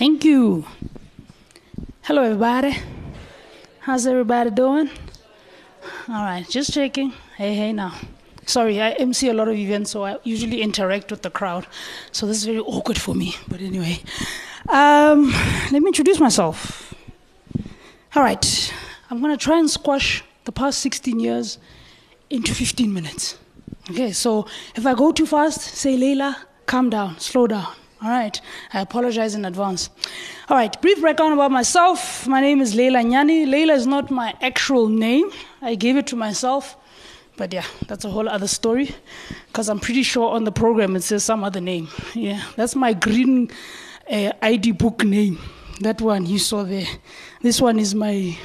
Thank you. Hello, everybody. How's everybody doing? All right, just checking. Hey, hey, now. Sorry, I MC a lot of events, so I usually interact with the crowd. So this is very awkward for me. But anyway, um, let me introduce myself. All right, I'm going to try and squash the past 16 years into 15 minutes. Okay, so if I go too fast, say Leila, calm down, slow down. All right, I apologize in advance. All right, brief background about myself. My name is Leila Nnyane. Leila is not my actual name, I gave it to myself. But yeah, that's a whole other story because I'm pretty sure on the program it says some other name. Yeah, that's my green uh, ID book name. That one you saw there. This one is my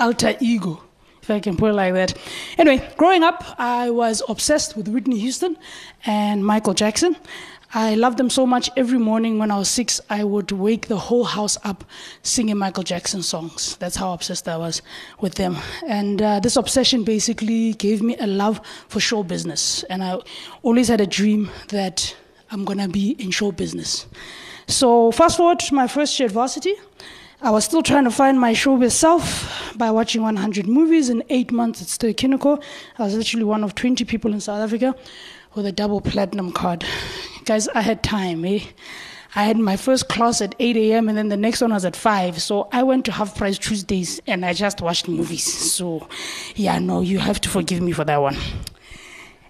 alter ego if I can put it like that. Anyway, growing up, I was obsessed with Whitney Houston and Michael Jackson. I loved them so much. Every morning when I was six, I would wake the whole house up singing Michael Jackson songs. That's how obsessed I was with them. And uh, this obsession basically gave me a love for show business. And I always had a dream that I'm going to be in show business. So, fast forward to my first year at varsity. I was still trying to find my showbiz self by watching 100 movies in eight months at Ster-Kinekor. I was literally one of 20 people in South Africa with a double platinum card. Guys, I had time, eh? I had my first class at 8 a.m. and then the next one was at 5. So I went to Half Price Tuesdays and I just watched movies. So, yeah, no, you have to forgive me for that one.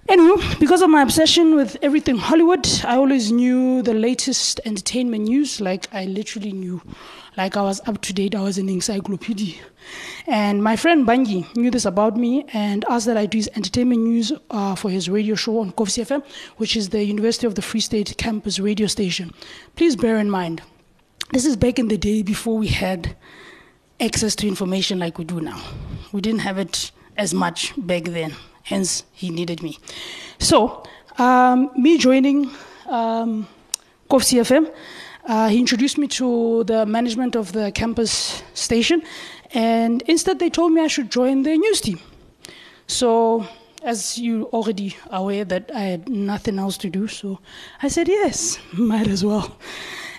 Anyway, because of my obsession with everything Hollywood, I always knew the latest entertainment news. Like, I literally knew. Like, I was up to date, I was an encyclopedia. And my friend Bangi knew this about me and asked that I do his entertainment news uh, for his radio show on Kovsie FM, which is the University of the Free State campus radio station. Please bear in mind, this is back in the day before we had access to information like we do now. We didn't have it as much back then hence he needed me. So, um, me joining um, FM, uh, he introduced me to the management of the campus station, and instead they told me I should join the news team. So, as you already aware that I had nothing else to do, so I said yes, might as well.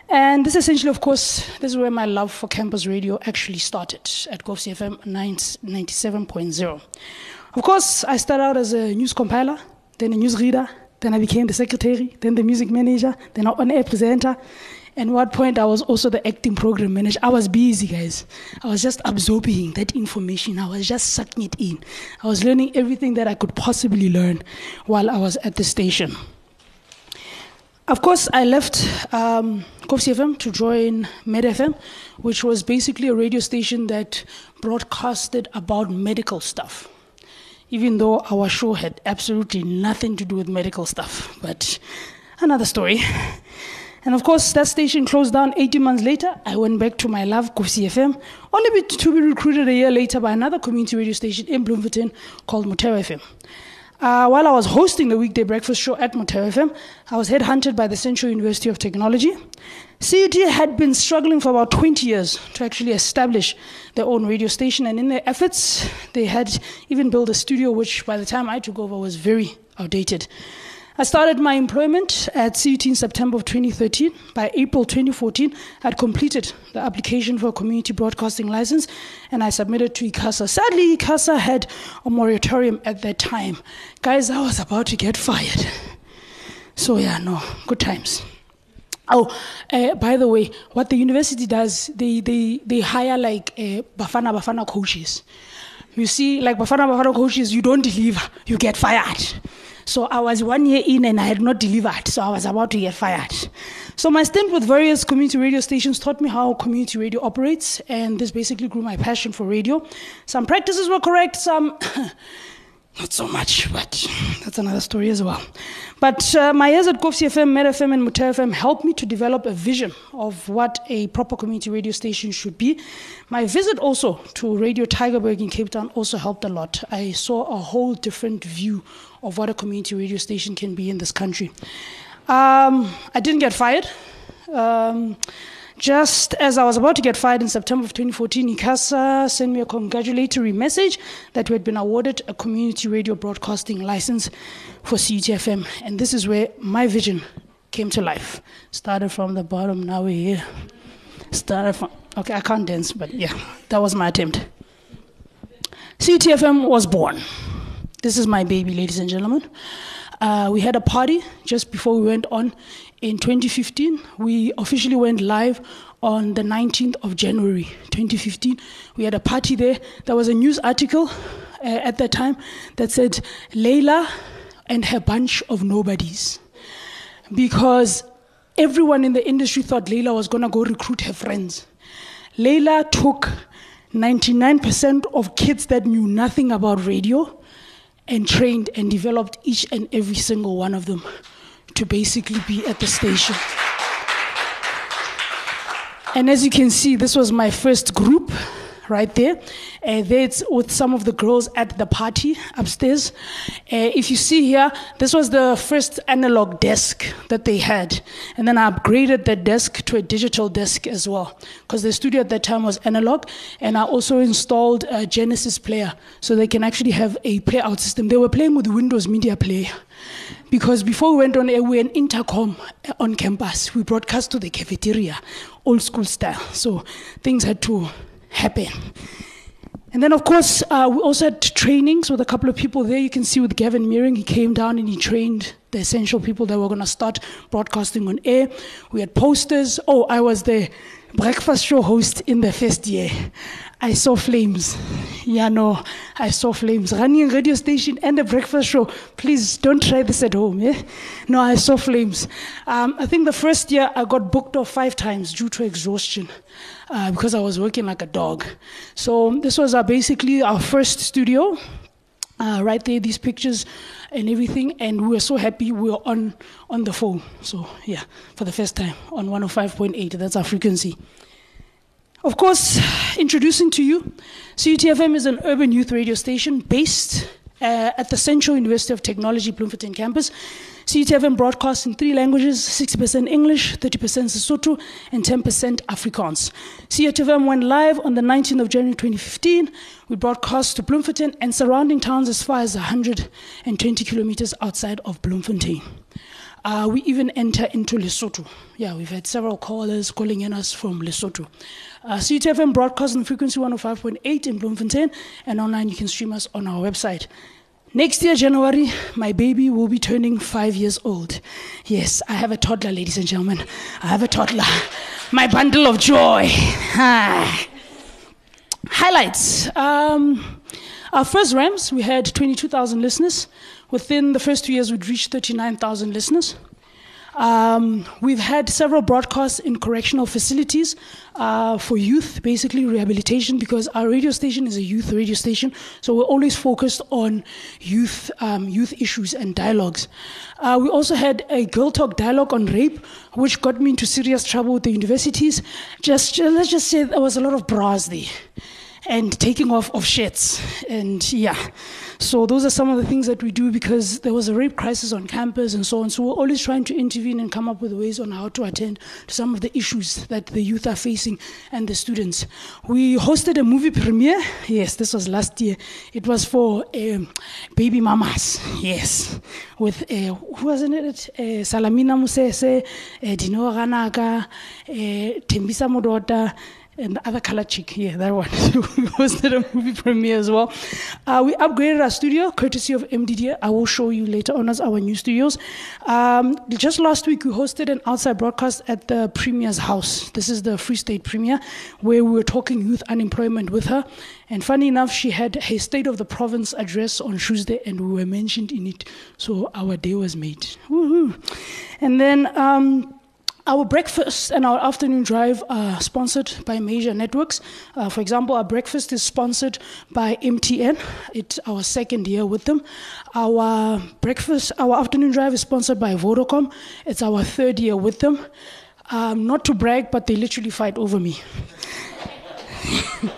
And this essentially, of course, this is where my love for campus radio actually started at FM 97.0. Of course, I started out as a news compiler, then a news reader, then I became the secretary, then the music manager, then an air presenter. And at one point, I was also the acting program manager. I was busy, guys. I was just absorbing that information. I was just sucking it in. I was learning everything that I could possibly learn while I was at the station. Of course, I left um, FM to join Med FM, which was basically a radio station that broadcasted about medical stuff even though our show had absolutely nothing to do with medical stuff. But another story. And of course, that station closed down 18 months later. I went back to my love, Kovsie FM, only to be recruited a year later by another community radio station in Bloemfontein called Motheo FM. Uh, while I was hosting the weekday breakfast show at Motheo FM, I was headhunted by the Central University of Technology. CUT had been struggling for about 20 years to actually establish their own radio station, and in their efforts, they had even built a studio which, by the time I took over, was very outdated. I started my employment at CUT in September of 2013. By April 2014, I had completed the application for a community broadcasting license and I submitted to ICASA. Sadly, ICASA had a moratorium at that time. Guys, I was about to get fired. So, yeah, no, good times. Oh, uh, by the way, what the university does, they, they, they hire like uh, Bafana Bafana coaches. You see, like Bafana Bafana coaches, you don't deliver, you get fired. So I was one year in and I had not delivered, so I was about to get fired. So my stint with various community radio stations taught me how community radio operates, and this basically grew my passion for radio. Some practices were correct, some not so much, but that's another story as well. But uh, my years at Kovsie FM, Med FM, and Motheo FM helped me to develop a vision of what a proper community radio station should be. My visit also to Radio Tygerberg in Cape Town also helped a lot. I saw a whole different view of what a community radio station can be in this country. Um, I didn't get fired. Um, just as I was about to get fired in September of 2014, ICASA sent me a congratulatory message that we had been awarded a community radio broadcasting license for CUTFM. And this is where my vision came to life. Started from the bottom, now we're here. Started from, okay, I can't dance, but yeah, that was my attempt. CTFM was born. This is my baby, ladies and gentlemen. Uh, we had a party just before we went on in 2015. We officially went live on the 19th of January 2015. We had a party there. There was a news article uh, at that time that said Layla and her bunch of nobodies. Because everyone in the industry thought Layla was going to go recruit her friends. Layla took 99% of kids that knew nothing about radio and trained and developed each and every single one of them to basically be at the station. And as you can see, this was my first group right there. Uh, that's with some of the girls at the party upstairs. Uh, if you see here, this was the first analog desk that they had. And then I upgraded that desk to a digital desk as well, because the studio at that time was analog. And I also installed a Genesis player so they can actually have a playout system. They were playing with the Windows Media Player. Because before we went on air, we had an intercom on campus. We broadcast to the cafeteria, old school style. So things had to happen. And then, of course, uh, we also had trainings with a couple of people there. You can see with Gavin Meering, he came down and he trained the essential people that were going to start broadcasting on air. We had posters. Oh, I was the breakfast show host in the first year. I saw flames. Yeah, no, I saw flames. Running a radio station and a breakfast show. Please don't try this at home. Yeah? No, I saw flames. Um, I think the first year I got booked off five times due to exhaustion uh, because I was working like a dog. So this was uh, basically our first studio. Uh, right there, these pictures and everything, and we were so happy we were on on the phone. So yeah, for the first time on 105.8, that's our frequency. Of course, introducing to you, CUTFM is an urban youth radio station based uh, at the Central University of Technology Bloemfontein campus. CUTFM broadcasts in three languages 60% English, 30% Sesotho, and 10% Afrikaans. CUTFM went live on the 19th of January 2015. We broadcast to Bloemfontein and surrounding towns as far as 120 kilometers outside of Bloemfontein. Uh, we even enter into Lesotho. Yeah, we've had several callers calling in us from Lesotho. Uh, CTFM broadcasts on frequency 105.8 in Bloemfontein, and online you can stream us on our website. Next year, January, my baby will be turning five years old. Yes, I have a toddler, ladies and gentlemen. I have a toddler. My bundle of joy. Highlights. Um, our first RAMs, we had 22,000 listeners. Within the first two years, we'd reached 39,000 listeners. Um, we've had several broadcasts in correctional facilities uh, for youth, basically rehabilitation, because our radio station is a youth radio station. So we're always focused on youth, um, youth issues and dialogues. Uh, we also had a girl talk dialogue on rape, which got me into serious trouble with the universities. Just let's just say there was a lot of bras there and taking off of shirts, and yeah. So those are some of the things that we do because there was a rape crisis on campus and so on. So we're always trying to intervene and come up with ways on how to attend to some of the issues that the youth are facing and the students. We hosted a movie premiere. Yes, this was last year. It was for um, baby mamas. Yes, with uh, who was in it? Uh, Salamina Mosese, uh, Dineo Ranaka, uh, Thembisa Mdoda and the other color chick, yeah, that one. we hosted a movie premiere as well. Uh, we upgraded our studio, courtesy of MDD. I will show you later on as our new studios. Um, just last week, we hosted an outside broadcast at the Premier's house. This is the Free State Premier, where we were talking youth unemployment with her. And funny enough, she had a State of the Province address on Tuesday, and we were mentioned in it. So our day was made. Woo-hoo. And then. Um, our breakfast and our afternoon drive are sponsored by major networks. Uh, for example, our breakfast is sponsored by MTN. It's our second year with them. Our breakfast, our afternoon drive is sponsored by Vodacom. It's our third year with them. Um, not to brag, but they literally fight over me.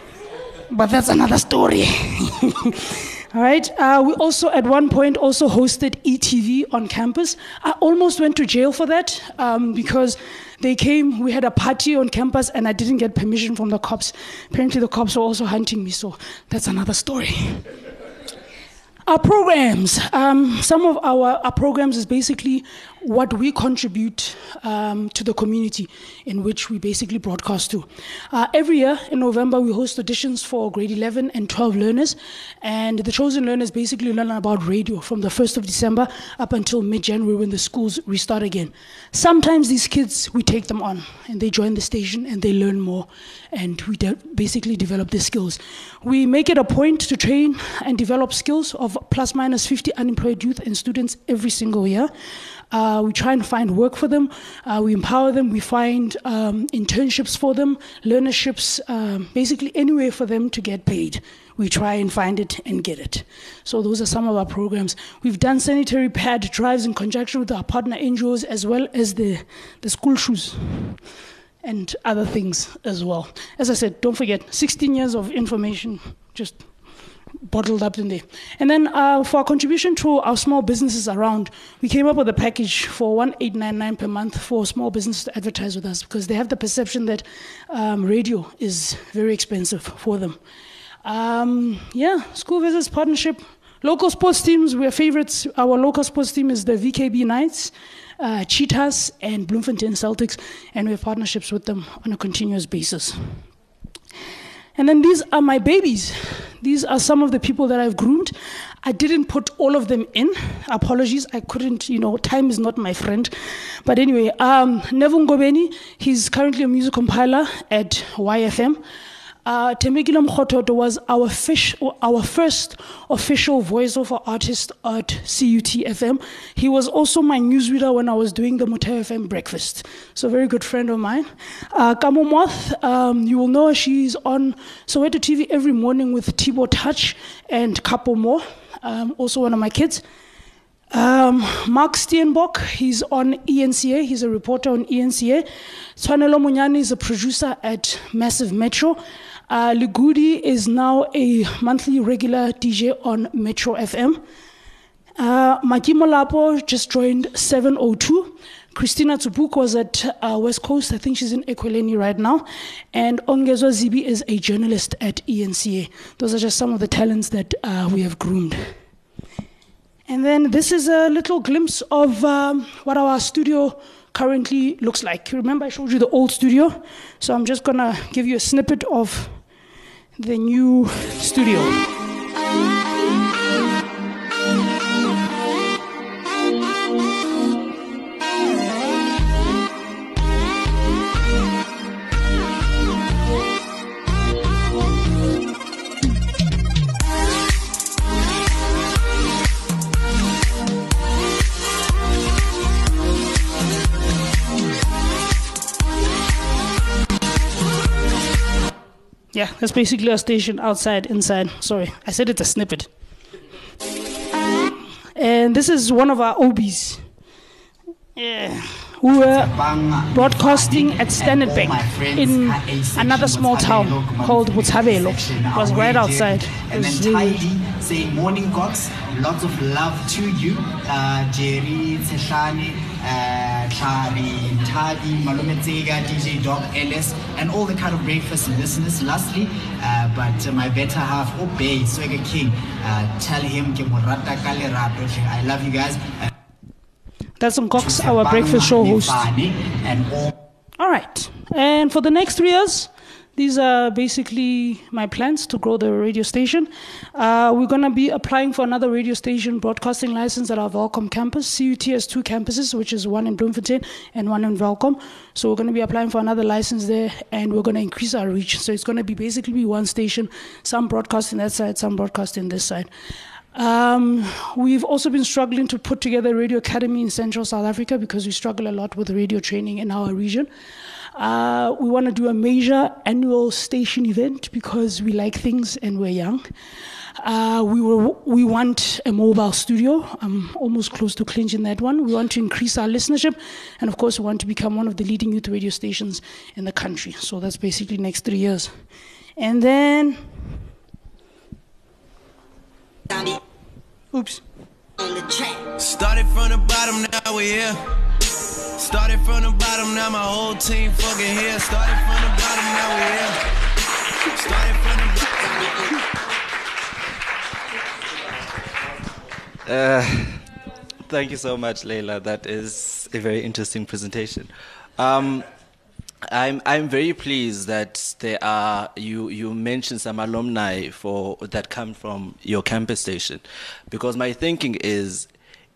but that's another story. All right. Uh, we also, at one point, also hosted ETV on campus. I almost went to jail for that um, because they came, we had a party on campus, and I didn't get permission from the cops. Apparently, the cops were also hunting me, so that's another story. Our programs, um, some of our, our programs is basically what we contribute um, to the community in which we basically broadcast to. Uh, every year in November, we host auditions for grade 11 and 12 learners, and the chosen learners basically learn about radio from the 1st of December up until mid January when the schools restart again. Sometimes these kids, we take them on and they join the station and they learn more, and we de- basically develop their skills. We make it a point to train and develop skills of plus minus 50 unemployed youth and students every single year. Uh, we try and find work for them. Uh, we empower them. We find um, internships for them, learnerships, um, basically anywhere for them to get paid. We try and find it and get it. So those are some of our programs. We've done sanitary pad drives in conjunction with our partner NGOs as well as the, the school shoes and other things as well. As I said, don't forget 16 years of information just bottled up in there. And then uh, for our contribution to our small businesses around, we came up with a package for 1899 per month for small businesses to advertise with us because they have the perception that um, radio is very expensive for them. Um, yeah, school visits, partnership, local sports teams, we're favorites. Our local sports team is the VKB Knights. Uh, Cheetahs and Bloemfontein Celtics, and we have partnerships with them on a continuous basis. And then these are my babies. These are some of the people that I've groomed. I didn't put all of them in. Apologies, I couldn't, you know, time is not my friend. But anyway, um, Nevun he's currently a music compiler at YFM. Uh, Mkhototo was our, fish, our first official voiceover artist at CUT FM. He was also my newsreader when I was doing the Motheo FM breakfast. So, very good friend of mine. Uh, Kamo Moth, um, you will know she's on Soweto TV every morning with Tibo Touch and Capo Mo, um, also one of my kids. Um, Mark Steenbok, he's on ENCA. He's a reporter on ENCA. Tshwanelo Munyani is a producer at Massive Metro. Uh, Ligudi is now a monthly regular DJ on Metro FM. Uh, Makimo Lapo just joined 702. Christina Tsubuk was at uh, West Coast. I think she's in Ekurhuleni right now. And Ongezwa Zibi is a journalist at ENCA. Those are just some of the talents that uh, we have groomed. And then this is a little glimpse of um, what our studio currently looks like. Remember, I showed you the old studio? So I'm just going to give you a snippet of the new studio. Yeah, that's basically a station outside, inside. Sorry, I said it's a snippet. And this is one of our OBs. Yeah. We were broadcasting at Standard Bank in another small town called Botshabelo. It was right outside. And then Tidy saying morning lots of love to you. Uh, Jerry, Tseshane, uh, Tadi, Malume Tsega, DJ Dog, Ellis, and all the kind of breakfast listeners. Lastly, uh, but uh, my better half, Obey, Swagger King, uh, tell him, I love you guys. Uh, That's on Cox, our breakfast show host. All right. And for the next three years, these are basically my plans to grow the radio station. Uh, we're going to be applying for another radio station broadcasting license at our Welkom campus. CUT has two campuses, which is one in Bloemfontein and one in Welkom. So we're going to be applying for another license there, and we're going to increase our reach. So it's going to be basically one station, some broadcasting that side, some broadcasting this side. Um, we've also been struggling to put together a radio academy in central South Africa because we struggle a lot with radio training in our region. Uh, we want to do a major annual station event because we like things and we're young. Uh, we, were, we want a mobile studio. I'm almost close to clinching that one. We want to increase our listenership. And of course, we want to become one of the leading youth radio stations in the country. So that's basically next three years. And then. Oops. Started from the bottom, now we're here. Started from the bottom, now my whole team fucking here. Started from the bottom, now we're here. Started from the bottom. Uh, Thank you so much, Leila. That is a very interesting presentation. Um, I'm I'm very pleased that there are you you mentioned some alumni for that come from your campus station, because my thinking is,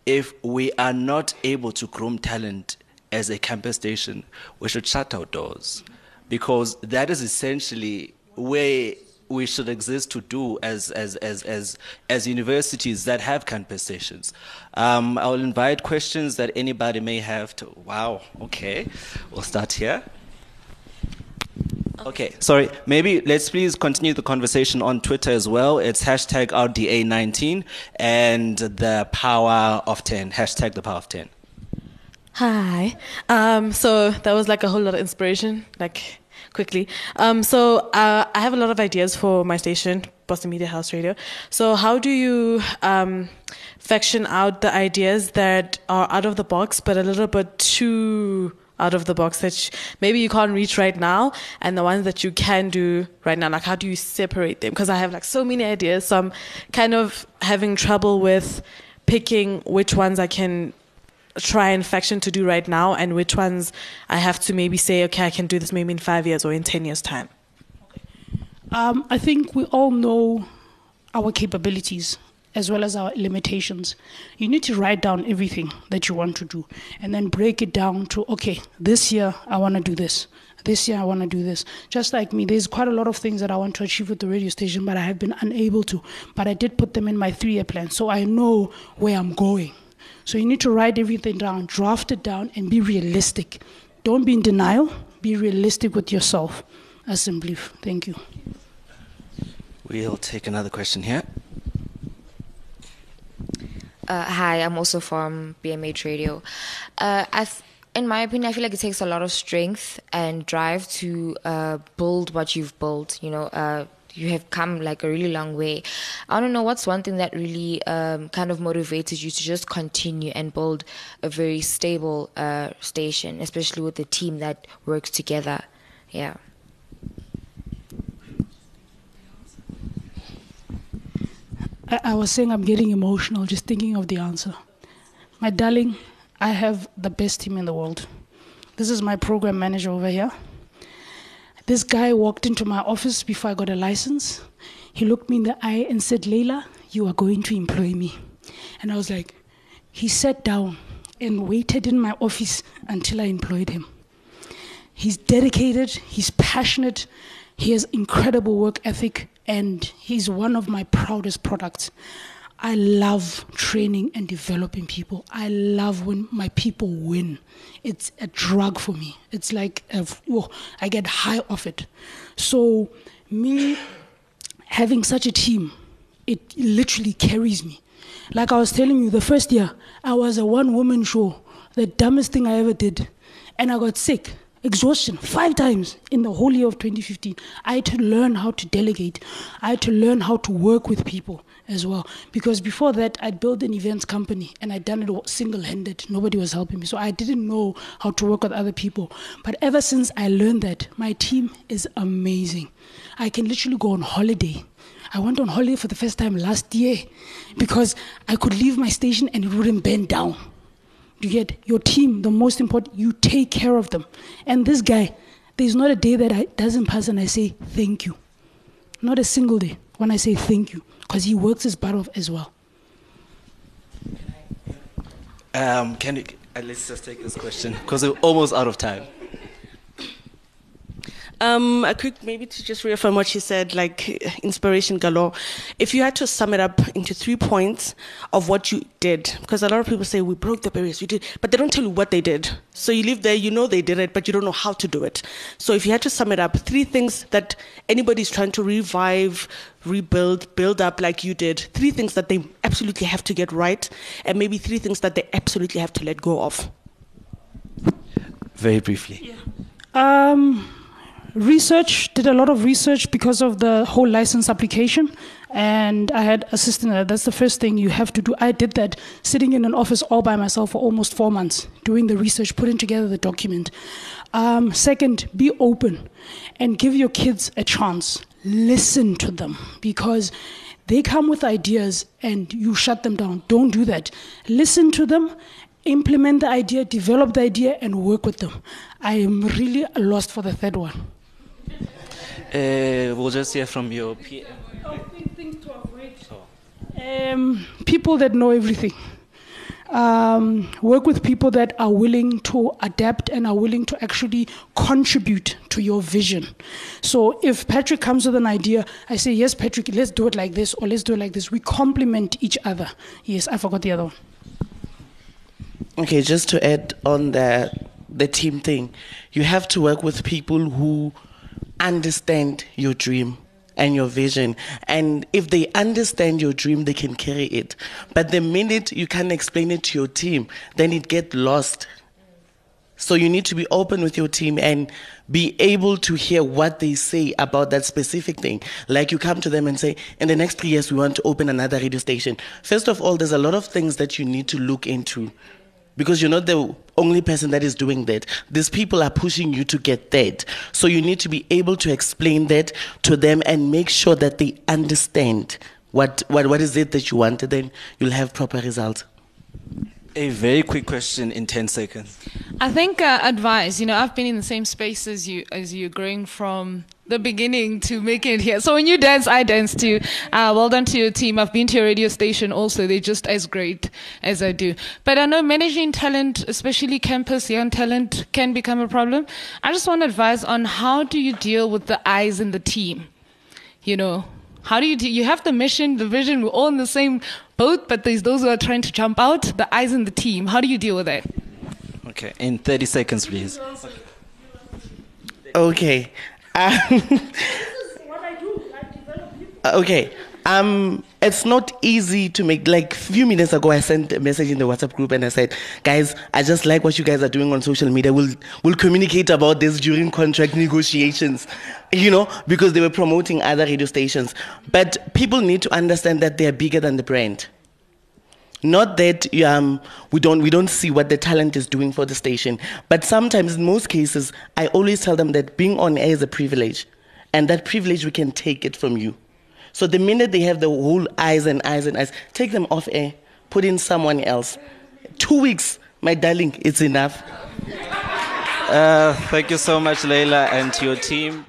if we are not able to groom talent as a campus station, we should shut our doors, because that is essentially where we should exist to do as as as as as universities that have campus stations. Um, I'll invite questions that anybody may have to. Wow. Okay, we'll start here. Okay, sorry. Maybe let's please continue the conversation on Twitter as well. It's hashtag RDA19 and the power of 10. Hashtag the power of 10. Hi. Um, so that was like a whole lot of inspiration, like quickly. Um, so uh, I have a lot of ideas for my station, Boston Media House Radio. So how do you um, faction out the ideas that are out of the box, but a little bit too out of the box that maybe you can't reach right now and the ones that you can do right now like how do you separate them? Because i have like so many ideas. So i'm kind of having trouble with picking which ones i can try and faction to do right now and which ones i have to maybe say okay i can do this maybe in five years or in 10 years time. Um, I think we all know our capabilities as well as our limitations. You need to write down everything that you want to do and then break it down to okay, this year I want to do this. This year I want to do this. Just like me, there's quite a lot of things that I want to achieve with the radio station, but I have been unable to. But I did put them in my three year plan, so I know where I'm going. So you need to write everything down, draft it down, and be realistic. Don't be in denial, be realistic with yourself. As thank you. We'll take another question here. Uh, hi, I'm also from BMH Radio. Uh, I th- in my opinion, I feel like it takes a lot of strength and drive to uh, build what you've built. You know, uh, you have come like a really long way. I to know what's one thing that really um, kind of motivated you to just continue and build a very stable uh, station, especially with the team that works together. Yeah. I, I was saying I'm getting emotional just thinking of the answer. My darling, I have the best team in the world. This is my program manager over here. This guy walked into my office before I got a license. He looked me in the eye and said, Leila, you are going to employ me. And I was like, he sat down and waited in my office until I employed him. He's dedicated, he's passionate, he has incredible work ethic, and he's one of my proudest products. I love training and developing people. I love when my people win. It's a drug for me. It's like a, oh, I get high off it. So me having such a team, it literally carries me. Like I was telling you, the first year I was a one-woman show, the dumbest thing I ever did, and I got sick exhaustion five times in the whole year of 2015. I had to learn how to delegate. I had to learn how to work with people as well. Because before that, I'd built an events company and I'd done it single handed. Nobody was helping me. So I didn't know how to work with other people. But ever since I learned that, my team is amazing. I can literally go on holiday. I went on holiday for the first time last year because I could leave my station and it wouldn't bend down. You get your team, the most important, you take care of them. And this guy, there's not a day that I doesn't pass and I say thank you. Not a single day when I say thank you, because he works his butt off as well. Um, can you, uh, let's just take this question because we're almost out of time. Um, a quick, maybe to just reaffirm what she said, like inspiration galore. If you had to sum it up into three points of what you did, because a lot of people say we broke the barriers, we did, but they don't tell you what they did. So you live there, you know they did it, but you don't know how to do it. So if you had to sum it up, three things that anybody's trying to revive, rebuild, build up like you did, three things that they absolutely have to get right, and maybe three things that they absolutely have to let go of. Very briefly. Yeah. Um, research did a lot of research because of the whole license application and i had assistant that's the first thing you have to do i did that sitting in an office all by myself for almost four months doing the research putting together the document um, second be open and give your kids a chance listen to them because They come with ideas and you shut them down. Don't do that. Listen to them, implement the idea, develop the idea, and work with them. I am really lost for the third one. Uh, we'll just hear from your PM. Um, people that know everything. Um, work with people that are willing to adapt and are willing to actually contribute to your vision. So if Patrick comes with an idea, I say, Yes, Patrick, let's do it like this, or let's do it like this. We complement each other. Yes, I forgot the other one. Okay, just to add on the the team thing, you have to work with people who understand your dream and your vision. And if they understand your dream, they can carry it. But the minute you can't explain it to your team, then it get lost. So you need to be open with your team and be able to hear what they say about that specific thing. Like you come to them and say, in the next three years, we want to open another radio station. First of all, there's a lot of things that you need to look into because you're not the only person that is doing that. These people are pushing you to get that. So you need to be able to explain that to them and make sure that they understand what, what, what is it that you want, and then you'll have proper results. A very quick question in 10 seconds. I think uh, advice. You know, I've been in the same space as you, as you, growing from the beginning to making it here. So when you dance, I dance too. Uh, well done to your team. I've been to your radio station also. They're just as great as I do. But I know managing talent, especially campus young talent, can become a problem. I just want advice on how do you deal with the eyes in the team. You know, how do you do? You have the mission, the vision. We're all in the same boat, but there's those who are trying to jump out. The eyes in the team. How do you deal with that? Okay, in 30 seconds, please. Okay. Um, okay. Um, it's not easy to make. Like a few minutes ago, I sent a message in the WhatsApp group and I said, "Guys, I just like what you guys are doing on social media. We'll we'll communicate about this during contract negotiations." You know, because they were promoting other radio stations. But people need to understand that they are bigger than the brand. Not that um, we don't we don't see what the talent is doing for the station, but sometimes, in most cases, I always tell them that being on air is a privilege, and that privilege we can take it from you. So the minute they have the whole eyes and eyes and eyes, take them off air, put in someone else. Two weeks, my darling, it's enough. Uh, thank you so much, Leila, and your team.